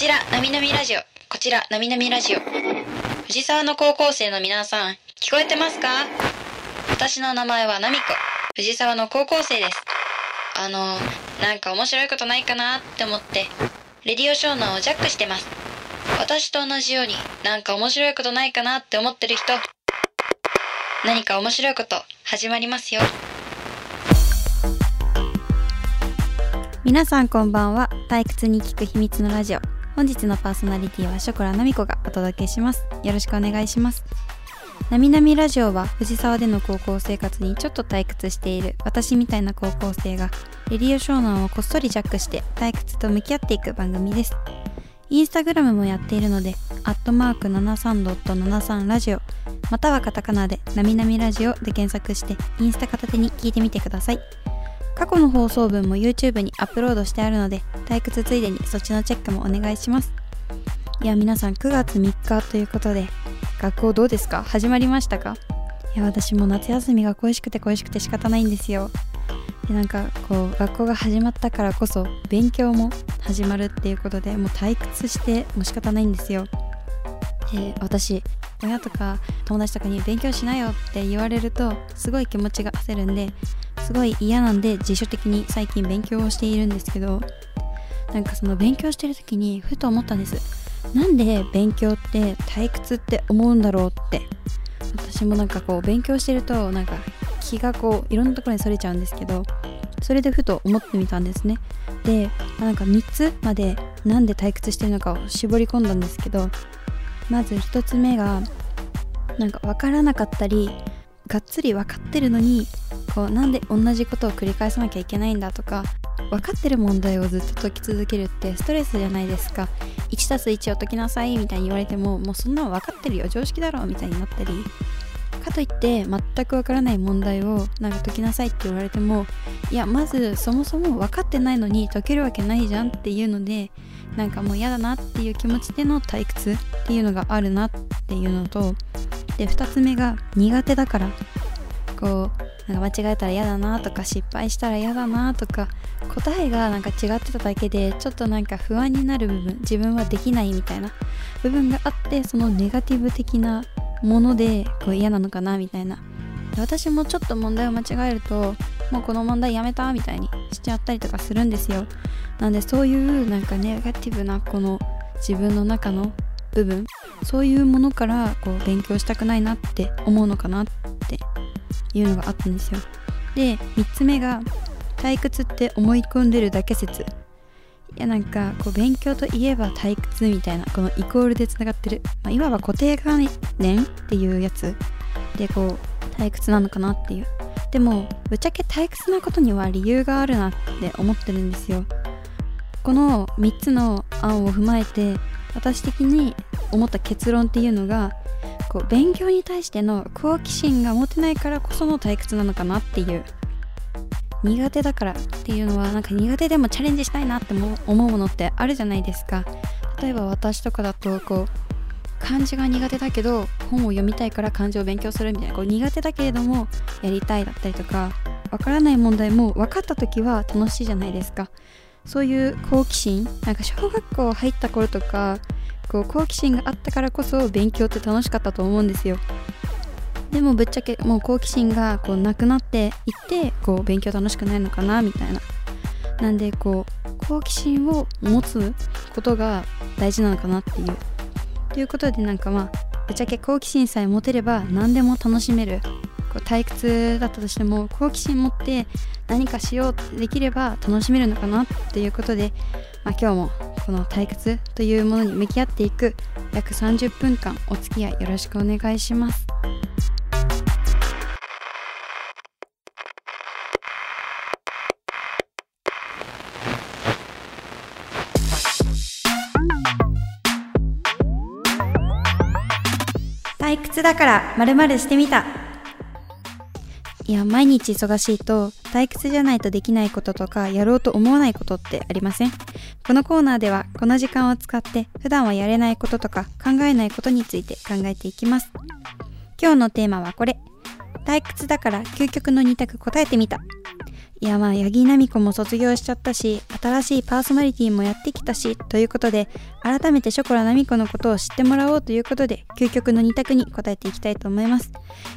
ちら、なみなみラジオ。こちら、なみなみラジオ。藤沢の高校生の皆さん、聞こえてますか？私の名前はなみこ。藤沢の高校生です。あの、なんか面白いことないかなって思って、レディオショーナをジャックしてます。私と同じように、なんか面白いことないかなって思ってる人、何か面白いこと始まりますよ。皆さんこんばんは退屈に聞く秘密のラジオ本日のパーソナリティはショコラナミコがお届けします。よろしくお願いします。なみなみラジオは藤沢での高校生活にちょっと退屈している私みたいな高校生がレディオ湘南をこっそりジャックして退屈と向き合っていく番組です。インスタグラムもやっているので、アットマーク73.73ラジオ、またはカタカナでなみなみラジオで検索して、インスタ片手に聞いてみてください。過去の放送分も YouTube にアップロードしてあるので、退屈ついでにそっちのチェックもお願いします。いや、皆さん9月3日ということで、学校どうですか？始まりましたか？いや、私も夏休みが恋しくて恋しくて仕方ないんですよ。で、なんかこう、学校が始まったからこそ、勉強も始まるっていうことで、もう退屈してもう仕方ないんですよ。で、私、親とか友達とかに勉強しなよって言われると、すごい気持ちが焦るんで、すごい嫌なんで自主的に最近勉強をしているんですけどなんかその勉強してる時にふと思ったんです。なんで勉強って退屈って思うんだろうって。私もなんかこう勉強してるとなんか気がこういろんなところにそれちゃうんですけどそれでふと思ってみたんですね。でなんか3つまでなんで退屈してるのかを絞り込んだんですけどまず1つ目がなんか分からなかったりがっつり分かってるのにこうなんで同じことを繰り返さなきゃいけないんだとか分かってる問題をずっと解き続けるってストレスじゃないですか。1+1 を解きなさいみたいに言われてももうそんなの分かってるよ。常識だろみたいになったり。かといって全く分からない問題をなんか解きなさいって言われてもいやまずそもそも分かってないのに解けるわけないじゃんっていうのでなんかもう嫌だなっていう気持ちでの退屈っていうのがあるなっていうのとで2つ目が苦手だから。こうなんか間違えたら嫌だなとか失敗したら嫌だなとか答えがなんか違ってただけでちょっとなんか不安になる部分自分はできないみたいな部分があってそのネガティブ的なものでこう嫌なのかなみたいな。私もちょっと問題を間違えるともうこの問題やめたみたいにしちゃったりとかするんですよ。なんでそういうなんかネガティブなこの自分の中の部分そういうものからこう勉強したくないなって思うのかなっていうのがあったんですよ。で3つ目が退屈って思い込んでるだけ説。いやなんかこう勉強といえば退屈みたいなこのイコールでつながってる、まあ、いわば固定概念っていうやつ。でこう退屈なのかなっていう。でもぶっちゃけ退屈なことには理由があるなって思ってるんですよ。この3つの案を踏まえて私的に思った結論っていうのがこう勉強に対しての好奇心が持てないからこその退屈なのかなっていう苦手だからっていうのはなんか苦手でもチャレンジしたいなって思うものってあるじゃないですか。例えば私とかだとこう漢字が苦手だけど本を読みたいから漢字を勉強するみたいなこう苦手だけれどもやりたいだったりとかわからない問題も分かった時は楽しいじゃないですか。そういう好奇心なんか小学校入った頃とかこう好奇心があったからこそ勉強って楽しかったと思うんですよ。でもぶっちゃけもう好奇心がこうなくなっていってこう勉強楽しくないのかなみたいな。なんでこう好奇心を持つことが大事なのかなっていう。ということでなんかまあぶっちゃけ好奇心さえ持てれば何でも楽しめる。こう退屈だったとしても好奇心持って何かしようできれば楽しめるのかなっていうことで、まあ、今日もこの退屈というものに向き合っていく約30分間お付き合いよろしくお願いします。退屈だからまるまるしてみたいや毎日忙しいと退屈じゃないとできないこととかやろうと思わないことってありません。このコーナーではこの時間を使って普段はやれないこととか考えないことについて考えていきます。今日のテーマはこれ。退屈だから究極の2択答えてみた。いやまあ八木奈美子も卒業しちゃったし新しいパーソナリティもやってきたしということで改めてショコラ奈美子のことを知ってもらおうということで究極の2択に答えていきたいと思います。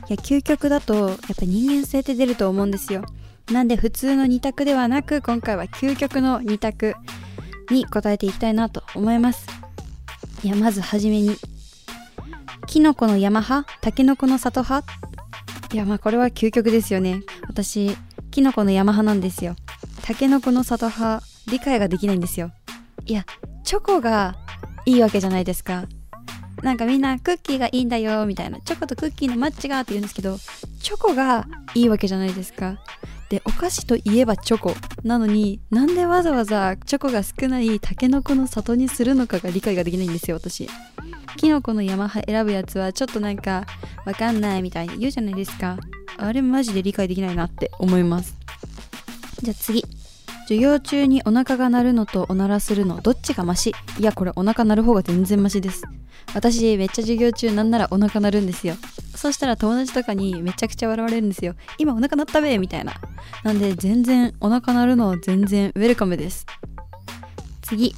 いや究極だとやっぱ人間性って出ると思うんですよ。なんで普通の2択ではなく今回は究極の2択に答えていきたいなと思います。いやまずはじめにキノコの山派タケノコの里派？いやまあこれは究極ですよね。私キノコの山派なんですよ。タケノコの里派理解ができないんですよ。いやチョコがいいわけじゃないですか。なんかみんなクッキーがいいんだよみたいな。チョコとクッキーのマッチがって言うんですけどチョコがいいわけじゃないですか。でお菓子といえばチョコなのになんでわざわざチョコが少ないタケノコの里にするのかが理解ができないんですよ私。キノコの山派選ぶやつはちょっとなんかわかんないみたいに言うじゃないですか。あれマジで理解できないなって思います。じゃあ次。授業中にお腹が鳴るのとおならするのどっちがマシ？いやこれお腹鳴る方が全然マシです。私めっちゃ授業中なんならお腹鳴るんですよ。そしたら友達とかにめちゃくちゃ笑われるんですよ。今お腹鳴ったべみたいな。なんで全然お腹鳴るの全然ウェルカムです。次。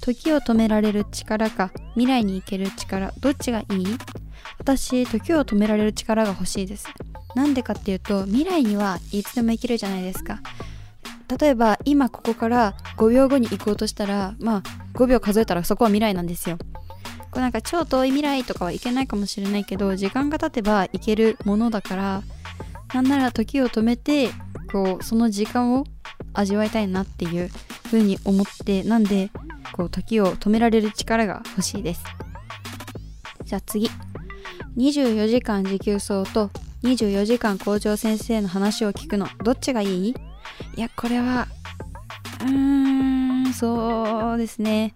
時を止められる力か未来に行ける力どっちがいい？私時を止められる力が欲しいです。なんでかっていうと未来にはいつでも行けるじゃないですか。例えば今ここから5秒後に行こうとしたらまあ5秒数えたらそこは未来なんですよ。こうなんか超遠い未来とかはいけないかもしれないけど時間が経てば行けるものだからなんなら時を止めてこうその時間を味わいたいなっていう風に思ってなんでこう時を止められる力が欲しいです。じゃあ次。24時間持久走と24時間校長先生の話を聞くの。どっちがいい？いやこれはうーんそうですね。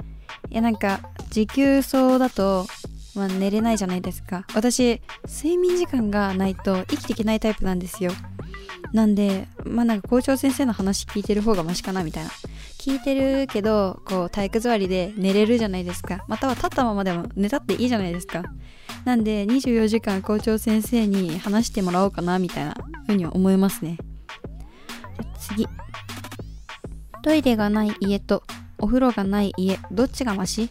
いやなんか持久走だと、まあ、寝れないじゃないですか。私睡眠時間がないと生きていけないタイプなんですよ。なんでまあなんか校長先生の話聞いてる方がマシかなみたいな。聞いてるけどこう体育座りで寝れるじゃないですか。または立ったままでも寝たっていいじゃないですか。なんで24時間校長先生に話してもらおうかなみたいな風には思いますね。次。トイレがない家とお風呂がない家どっちがマシ？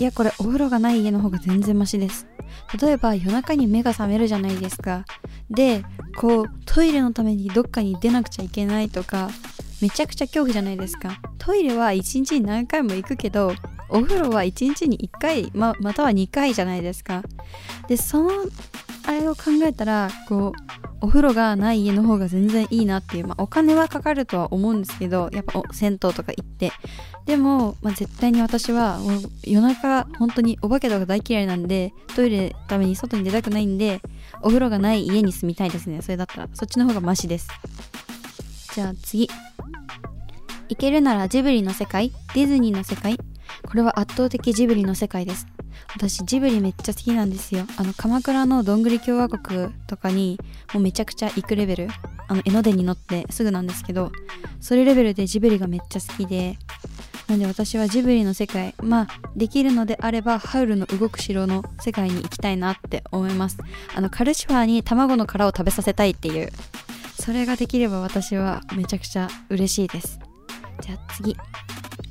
いやこれお風呂がない家の方が全然マシです。例えば夜中に目が覚めるじゃないですか。でこうトイレのためにどっかに出なくちゃいけないとかめちゃくちゃ恐怖じゃないですか。トイレは1日に何回も行くけどお風呂は1日に1回ままたは2回じゃないですか。でそのあれを考えたらこうお風呂がない家の方が全然いいなっていう、まあ、お金はかかるとは思うんですけどやっぱ銭湯とか行って。でも、まあ、絶対に私は夜中本当にお化けとか大嫌いなんでトイレのために外に出たくないんでお風呂がない家に住みたいですね。それだったらそっちの方がマシです。じゃあ次。行けるならジブリの世界ディズニーの世界これは圧倒的ジブリの世界です。私ジブリめっちゃ好きなんですよ。あの鎌倉のどんぐり共和国とかにもうめちゃくちゃ行くレベル。あの江ノ電に乗ってすぐなんですけどそれレベルでジブリがめっちゃ好きでなんで私はジブリの世界まあできるのであればハウルの動く城の世界に行きたいなって思います。あのカルシファーに卵の殻を食べさせたいっていう。それができれば私はめちゃくちゃ嬉しいです。じゃあ次。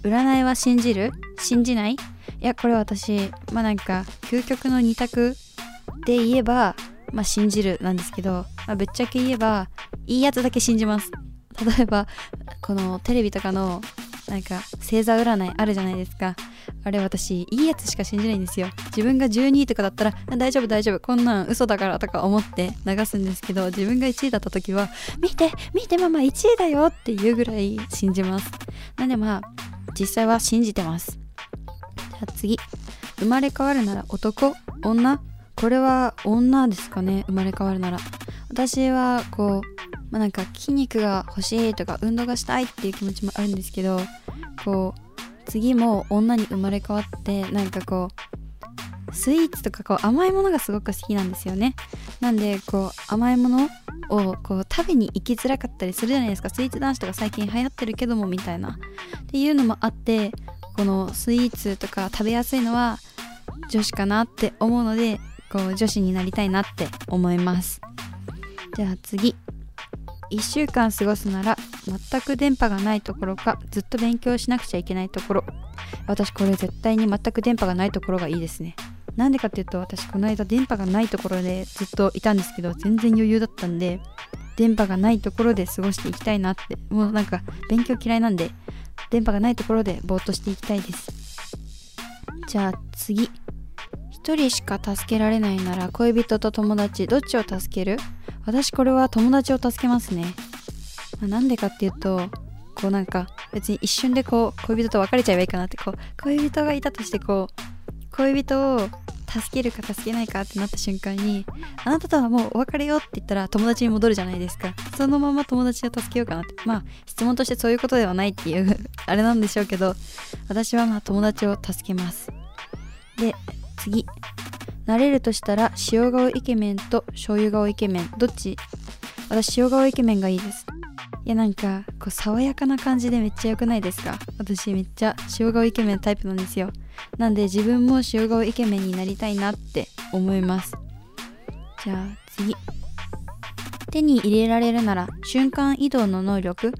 占いは信じる？信じない？いやこれ私まあなんか究極の2択で言えばまあ信じるなんですけど、まあ、ぶっちゃけ言えばいいやつだけ信じます。例えばこのテレビとかのなんか星座占いあるじゃないですか。あれ私いいやつしか信じないんですよ。自分が12位とかだったら大丈夫大丈夫。こんなん嘘だからとか思って流すんですけど自分が1位だった時は見て見てママ1位だよっていうぐらい信じます。なんでまあ実際は信じてます。じゃあ次。生まれ変わるなら男？女？これは女ですかね生まれ変わるなら。私はこうまあなんか筋肉が欲しいとか運動がしたいっていう気持ちもあるんですけどこう次も女に生まれ変わってなんかこうスイーツとかこう甘いものがすごく好きなんですよね。なんでこう甘いものをこう食べに行きづらかったりするじゃないですか。スイーツ男子とか最近流行ってるけどもみたいな。っていうのもあってこのスイーツとか食べやすいのは女子かなって思うのでこう女子になりたいなって思います。じゃあ次。1週間過ごすなら全く電波がないところかずっと勉強しなくちゃいけないところ。私これ絶対に全く電波がないところがいいですね。なんでかっていうと私この間電波がないところでずっといたんですけど全然余裕だったんで電波がないところで過ごしていきたいなって。もうなんか勉強嫌いなんで電波がないところでぼーっとしていきたいです。じゃあ次。一人しか助けられないなら恋人と友達どっちを助ける？私これは友達を助けますね。まあなんでかっていうとこうなんか別に一瞬でこう恋人と別れちゃえばいいかなってこう恋人がいたとしてこう恋人を助けるか助けないかってなった瞬間にあなたとはもうお別れよって言ったら友達に戻るじゃないですか。そのまま友達を助けようかなって。まあ質問としてそういうことではないっていう あれなんでしょうけど私はまあ友達を助けます。で次慣れるとしたら塩顔イケメンと醤油顔イケメン。どっち？私塩顔イケメンがいいです。いやなんかこう爽やかな感じでめっちゃ良くないですか？私めっちゃ塩顔イケメンタイプなんですよ。なんで自分も塩顔イケメンになりたいなって思います。じゃあ次。手に入れられるなら瞬間移動の能力。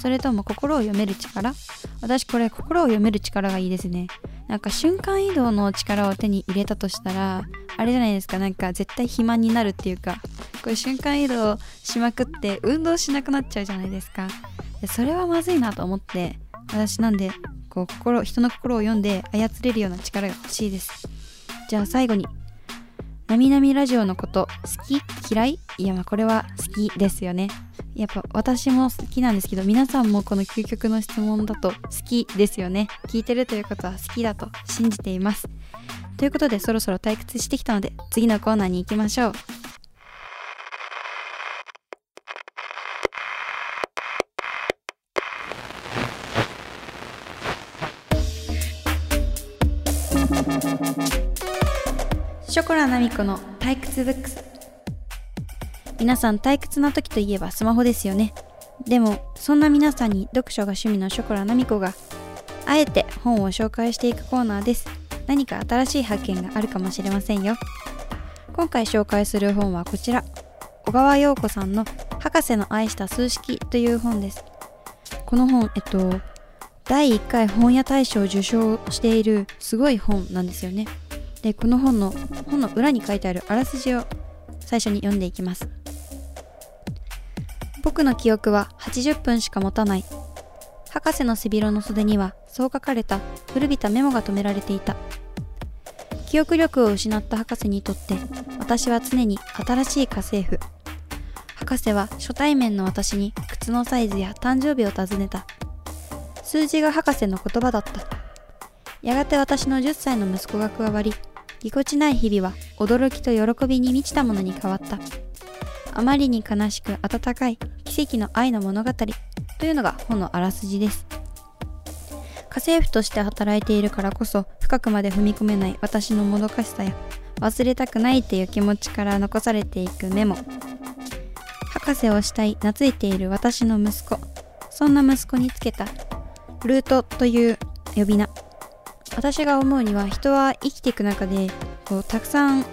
それとも心を読める力。私これ心を読める力がいいですね。なんか瞬間移動の力を手に入れたとしたらあれじゃないですか。なんか絶対肥満になるっていうか。これ瞬間移動しまくって運動しなくなっちゃうじゃないですか。それはまずいなと思って私なんでこう心人の心を読んで操れるような力が欲しいです。じゃあ最後になみなみラジオのこと好き？嫌い？いやまあこれは好きですよね。やっぱ私も好きなんですけど皆さんもこの究極の質問だと好きですよね。聞いてるということは好きだと信じています。ということでそろそろ退屈してきたので次のコーナーに行きましょう。ショコラナミコの退屈ブックス。皆さん退屈な時といえばスマホですよね。でもそんな皆さんに読書が趣味のショコラナミコがあえて本を紹介していくコーナーです。何か新しい発見があるかもしれませんよ。今回紹介する本はこちら。小川陽子さんの「博士の愛した数式」という本です。この本えっと第1回本屋大賞を受賞しているすごい本なんですよね。でこの本の本の裏に書いてあるあらすじを最初に読んでいきます。僕の記憶は80分しか持たない。博士の背広の袖にはそう書かれた古びたメモが留められていた。記憶力を失った博士にとって私は常に新しい家政婦。博士は初対面の私に靴のサイズや誕生日を尋ねた。数字が博士の言葉だった。やがて私の10歳の息子が加わりぎこちない日々は驚きと喜びに満ちたものに変わった。あまりに悲しく温かい奇跡の愛の物語というのが本のあらすじです。家政婦として働いているからこそ深くまで踏み込めない私のもどかしさや忘れたくないっていう気持ちから残されていくメモ。博士をしたい懐いている私の息子。そんな息子につけたルートという呼び名。私が思うには人は生きていく中でこうたくさん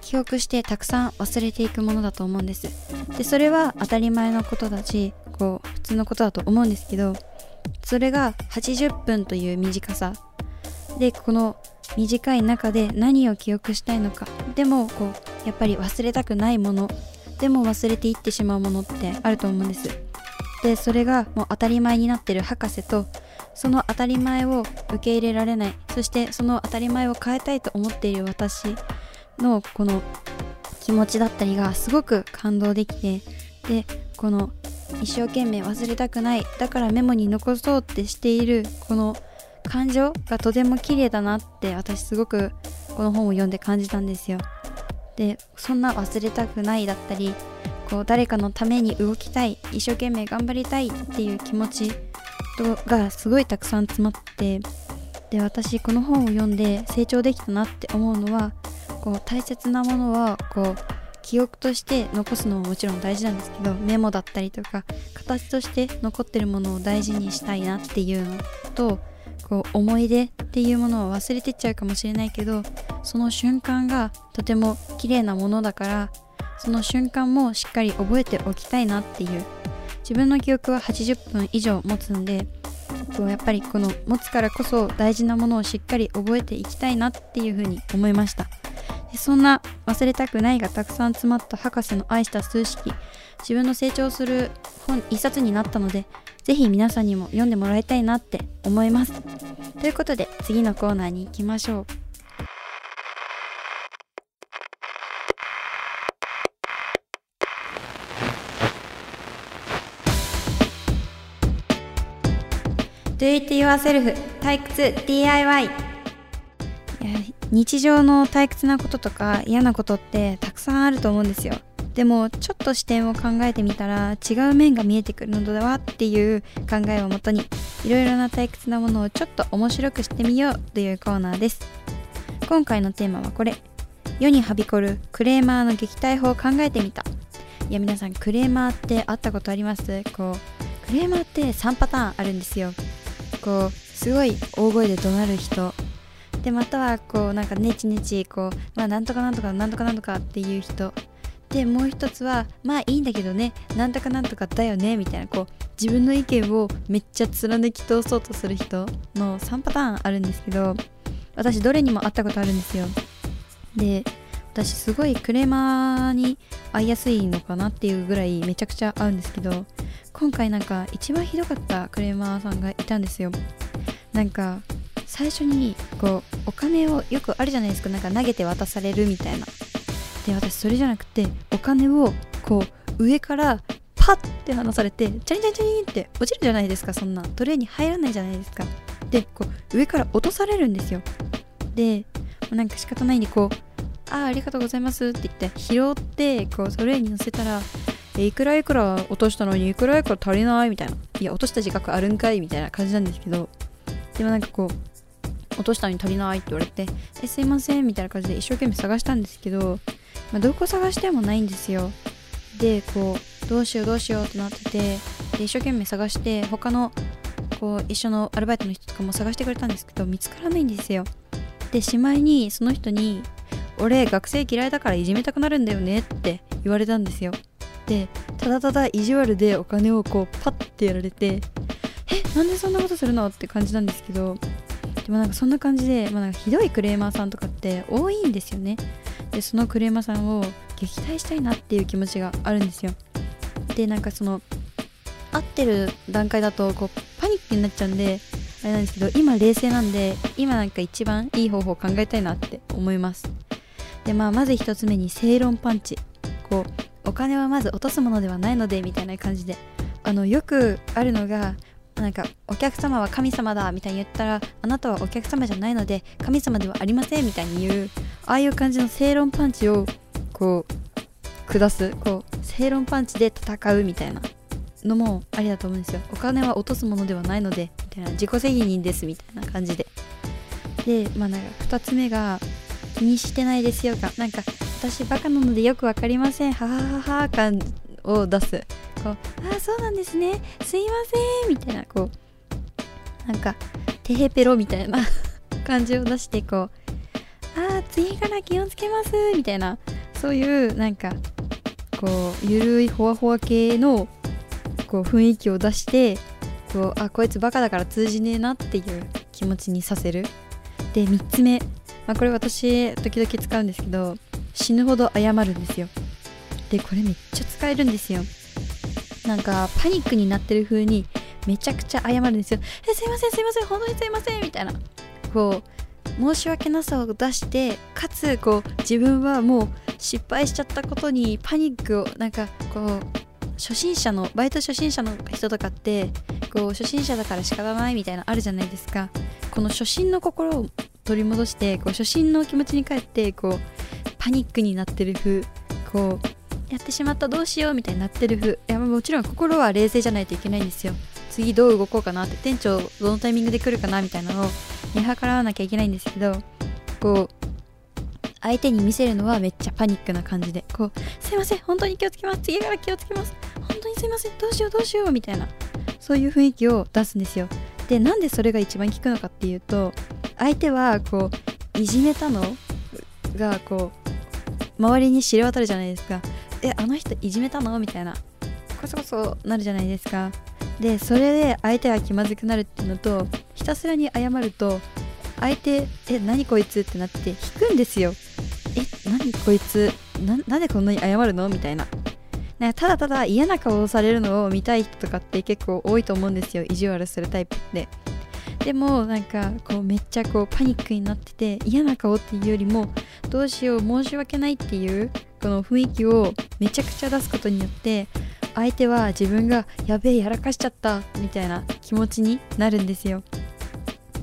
記憶してたくさん忘れていくものだと思うんです。でそれは当たり前のことだしこう普通のことだと思うんですけどそれが80分という短さ。でこの短い中で何を記憶したいのか。でもこうやっぱり忘れたくないもの。でも忘れていってしまうものってあると思うんです。でそれがもう当たり前になってる博士とその当たり前を受け入れられない。そしてその当たり前を変えたいと思っている私のこの気持ちだったりがすごく感動できてでこの一生懸命忘れたくない。だからメモに残そうってしているこの感情がとても綺麗だなって私すごくこの本を読んで感じたんですよ。でそんな忘れたくないだったりこう誰かのために動きたい一生懸命頑張りたいっていう気持ちがすごいたくさん詰まってで私この本を読んで成長できたなって思うのはこう大切なものはこう記憶として残すのももちろん大事なんですけどメモだったりとか形として残ってるものを大事にしたいなっていうのとこう思い出っていうものを忘れてっちゃうかもしれないけどその瞬間がとても綺麗なものだからその瞬間もしっかり覚えておきたいなっていう自分の記憶は80分以上持つんでやっぱりこの持つからこそ大事なものをしっかり覚えていきたいなっていうふうに思いました。そんな忘れたくないがたくさん詰まった博士の愛した数式自分の成長する本一冊になったのでぜひ皆さんにも読んでもらいたいなって思います。ということで次のコーナーに行きましょう「Do It Yourself. 退屈。DIY」日常の退屈なこととか嫌なことってたくさんあると思うんですよ。でもちょっと視点を考えてみたら違う面が見えてくるのではっていう考えをもとにいろいろな退屈なものをちょっと面白くしてみようというコーナーです。今回のテーマはこれ。世にはびこるクレーマーの撃退法を考えてみた。いや皆さんクレーマーって会ったことあります？こうクレーマーって3パターンあるんですよ。こうすごい大声で怒鳴る人。でまたはこうなんかネチネチこうまあなんとかなんとかなんとかなんとかっていう人。でもう一つはまあいいんだけどね。なんとかなんとかだよね。みたいなこう自分の意見をめっちゃ貫き通そうとする人。の3パターンあるんですけど私どれにも会ったことあるんですよ。で私すごいクレーマーに会いやすいのかなっていうぐらいめちゃくちゃ合うんですけど今回なんか一番ひどかったクレーマーさんがいたんですよ。なんか最初にこうお金をよくあるじゃないですか。なんか投げて渡されるみたいな。で私それじゃなくてお金をこう上からパッて離されてチャリンチャリンチャリンって落ちるじゃないですかそんなトレーに入らないじゃないですか。でこう上から落とされるんですよ。でなんか仕方ないんでこうああありがとうございますって言って拾ってこうトレーに乗せたらえいくらいくら落としたのにいくらいくら足りないみたいな。いや落とした自覚あるんかいみたいな感じなんですけど。でもなんかこう落としたのに足りないって言われてえすいませんみたいな感じで一生懸命探したんですけど、まあ、どこ探してもないんですよ。でこうどうしようどうしようってなっててで一生懸命探して他のこう一緒のアルバイトの人とかも探してくれたんですけど見つからないんですよ。でしまいにその人に「俺学生嫌いだからいじめたくなるんだよね」って言われたんですよ。でただただ意地悪でお金をこうパッてやられてえなんでそんなことするのって感じなんですけどでもなんかそんな感じで、まあ、なんかひどいクレーマーさんとかって多いんですよね。でそのクレーマーさんを撃退したいなっていう気持ちがあるんですよ。でなんかその合ってる段階だとこうパニックになっちゃうんであれなんですけど今冷静なんで今なんか一番いい方法を考えたいなって思います。でまあまず一つ目に正論パンチ。こうお金はまず落とすものではないのでみたいな感じで。あのよくあるのがなんかお客様は神様だみたいに言ったらあなたはお客様じゃないので神様ではありませんみたいに言うああいう感じの正論パンチをこう下すこう正論パンチで戦うみたいなのもありだと思うんですよ。お金は落とすものではないのでみたいな自己責任ですみたいな感じで。でまあなんか2つ目が気にしてないですよがなんか私バカなのでよく分かりません。はははは感を出す。こう「ああそうなんですね。すいません」みたいなこうなんかテヘペロみたいな 感じを出してこう「ああ次から気をつけます」みたいなそういうなんかこうゆるいほわほわ系のこう雰囲気を出してこうあこいつバカだから通じねえなっていう気持ちにさせる。で3つ目、まあ、これ私時々使うんですけど死ぬほど謝るんですよ。でこれめっちゃ使えるんですよ。なんかパニックになってる風にめちゃくちゃ謝るんですよ。えすいませんすいません本当にすいませんみたいな。こう申し訳なさを出してかつこう自分はもう失敗しちゃったことにパニックをなんかこう初心者のバイト初心者の人とかってこう初心者だから仕方ないみたいなあるじゃないですか。この初心の心を取り戻してこう初心の気持ちに帰ってこうパニックになってる風こうやってしまったどうしようみたいになってる風。いやもちろん心は冷静じゃないといけないんですよ。次どう動こうかなって。店長どのタイミングで来るかなみたいなのを見計らわなきゃいけないんですけどこう相手に見せるのはめっちゃパニックな感じで。こうすいません本当に気をつけます。次から気をつけます。本当にすいませんどうしようどうしようみたいな。そういう雰囲気を出すんですよ。でなんでそれが一番効くのかっていうと相手はこういじめたのがこう周りに知れ渡るじゃないですか。えあの人いじめたの？みたいな。こそこそなるじゃないですか。でそれで相手が気まずくなるっていうのとひたすらに謝ると相手え何こいつってなって引くんですよ。え何こいつ？なんでこんなに謝るの？みたいな。なただただ嫌な顔をされるのを見たい人とかって結構多いと思うんですよ。意地悪するタイプって。でもなんかこうめっちゃこうパニックになってて嫌な顔っていうよりもどうしよう申し訳ないっていうこの雰囲気をめちゃくちゃ出すことによって相手は自分がやべえやらかしちゃったみたいな気持ちになるんですよ。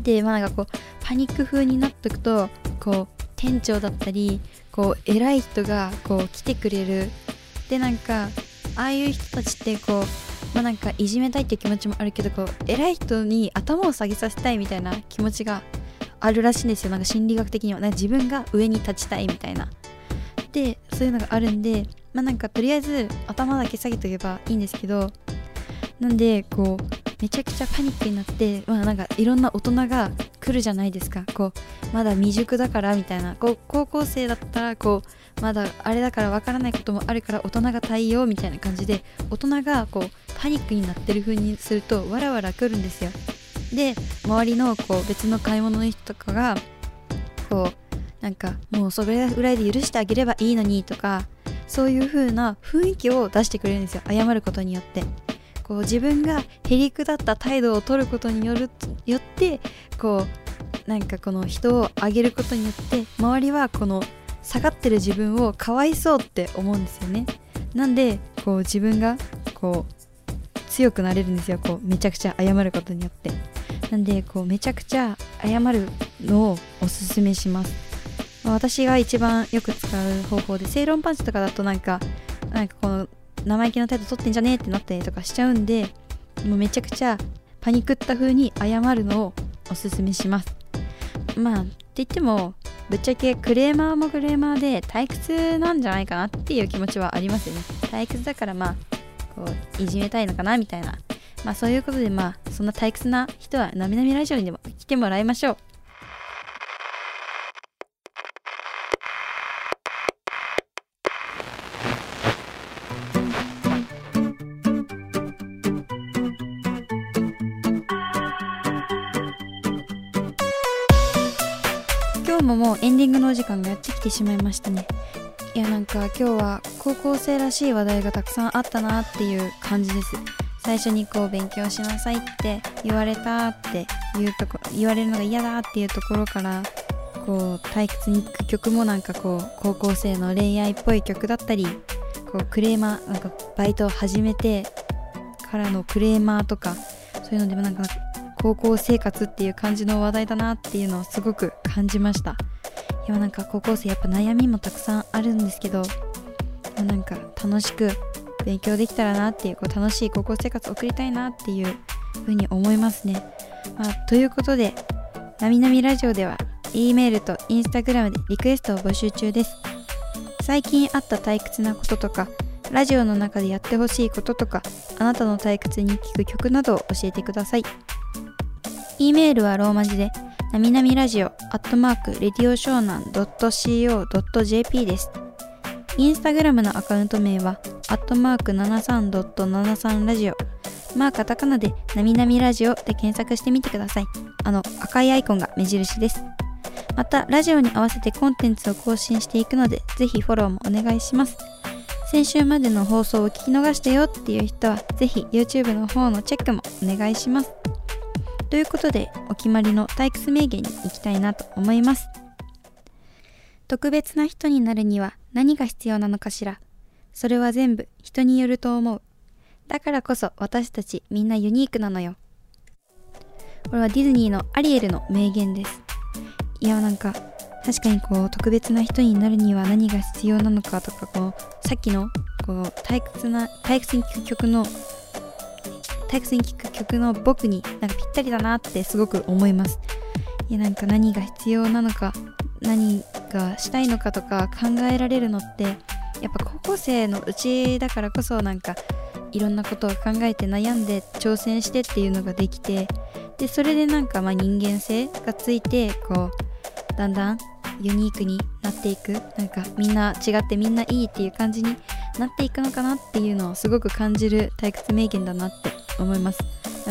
でまあなんかこうパニック風になっとくとこう店長だったりこう偉い人がこう来てくれる。でなんかああいう人たちってこうまあなんかいじめたいっていう気持ちもあるけどこう偉い人に頭を下げさせたいみたいな気持ちがあるらしいんですよ。なんか心理学的には。な自分が上に立ちたいみたいな。でそういうのがあるんでまあなんかとりあえず頭だけ下げとけばいいんですけど。なんでこうめちゃくちゃパニックになってまあなんかいろんな大人が来るじゃないですか。こうまだ未熟だからみたいな。こう高校生だったらこうまだあれだからわからないこともあるから大人が対応みたいな感じで大人がこうパニックになってる風にするとわらわら来るんですよ。で周りのこう別の買い物の人とかがこうなんかもうそれぐらいで許してあげればいいのにとかそういう風な雰囲気を出してくれるんですよ。謝ることによって。こう自分がへりくだった態度を取ることによるよってこうなんかこの人をあげることによって周りはこの下がってる自分をかわいそうって思うんですよね。なんでこう自分がこう強くなれるんですよ。こうめちゃくちゃ謝ることによって。なんでこうめちゃくちゃ謝るのをおすすめします。ま私が一番よく使う方法で正論パンチとかだとなんかなんかこの生意気な態度取ってんじゃねえってなったりとかしちゃうんでもうめちゃくちゃパニクった風に謝るのをおすすめします。まあって言ってもぶっちゃけクレーマーもクレーマーで退屈なんじゃないかなっていう気持ちはありますよね。退屈だからまあこういじめたいのかなみたいな。まあそういうことでまあそんな退屈な人はなみなみラジオにでも来てもらいましょう。ももうエンディングのお時間がやってきてしまいましたね。いやなんか今日は高校生らしい話題がたくさんあったなっていう感じです。最初にこう勉強しなさいって言われたっていうとこ言われるのが嫌だっていうところからこう退屈に聴く曲もなんかこう高校生の恋愛っぽい曲だったりこうクレーマーなんかバイトを始めてからのクレーマーとかそういうのでもなんか高校生活っていう感じの話題だなっていうのをすごく感じました。いやなんか高校生やっぱ悩みもたくさんあるんですけどなんか楽しく勉強できたらなっていうこう楽しい高校生活を送りたいなっていうふうに思いますね、まあ、ということで「なみなみラジオ」では E メールと Instagram でリクエストを募集中です。最近あった退屈なこととかラジオの中でやってほしいこととかあなたの退屈に聴く曲などを教えてください。E メールはローマ字でなみなみラジオアットマークレディオショーナン .co.jp です。インスタグラムのアカウント名はアットマーク73.73ラジオ。まあカタカナでなみなみラジオで検索してみてください。あの赤いアイコンが目印です。またラジオに合わせてコンテンツを更新していくのでぜひフォローもお願いします。先週までの放送を聞き逃したよっていう人はぜひ YouTube の方のチェックもお願いします。ということでお決まりの退屈名言に行きたいなと思います。特別な人になるには何が必要なのかしら。それは全部人によると思う。だからこそ私たちみんなユニークなのよ。これはディズニーのアリエルの名言です。いやなんか確かにこう特別な人になるには何が必要なのかとかこうさっきのこう退屈な退屈に聴く曲の退屈に聴く曲の僕になんかぴったりだなってすごく思います。いやなんか何が必要なのか何がしたいのかとか考えられるのってやっぱ高校生のうちだからこそなんかいろんなことを考えて悩んで挑戦してっていうのができてでそれでなんかまあ人間性がついてこうだんだんユニークになっていく。なんかみんな違ってみんないいっていう感じになっていくのかなっていうのをすごく感じる退屈名言だなって思います。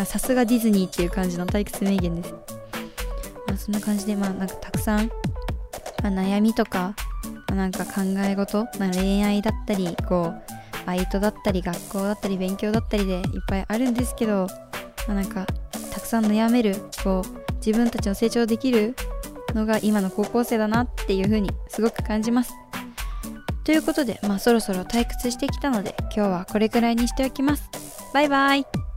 さすがディズニーっていう感じの退屈名言です、まあ、そんな感じでまあなんかたくさん、まあ、悩みとか、まあ、なんか考え事、まあ、恋愛だったりこうバイトだったり学校だったり勉強だったりでいっぱいあるんですけど、まあ、なんかたくさん悩めるこう自分たちの成長できるのが今の高校生だなっていう風にすごく感じます。ということでまあそろそろ退屈してきたので今日はこれくらいにしておきます。バイバイ。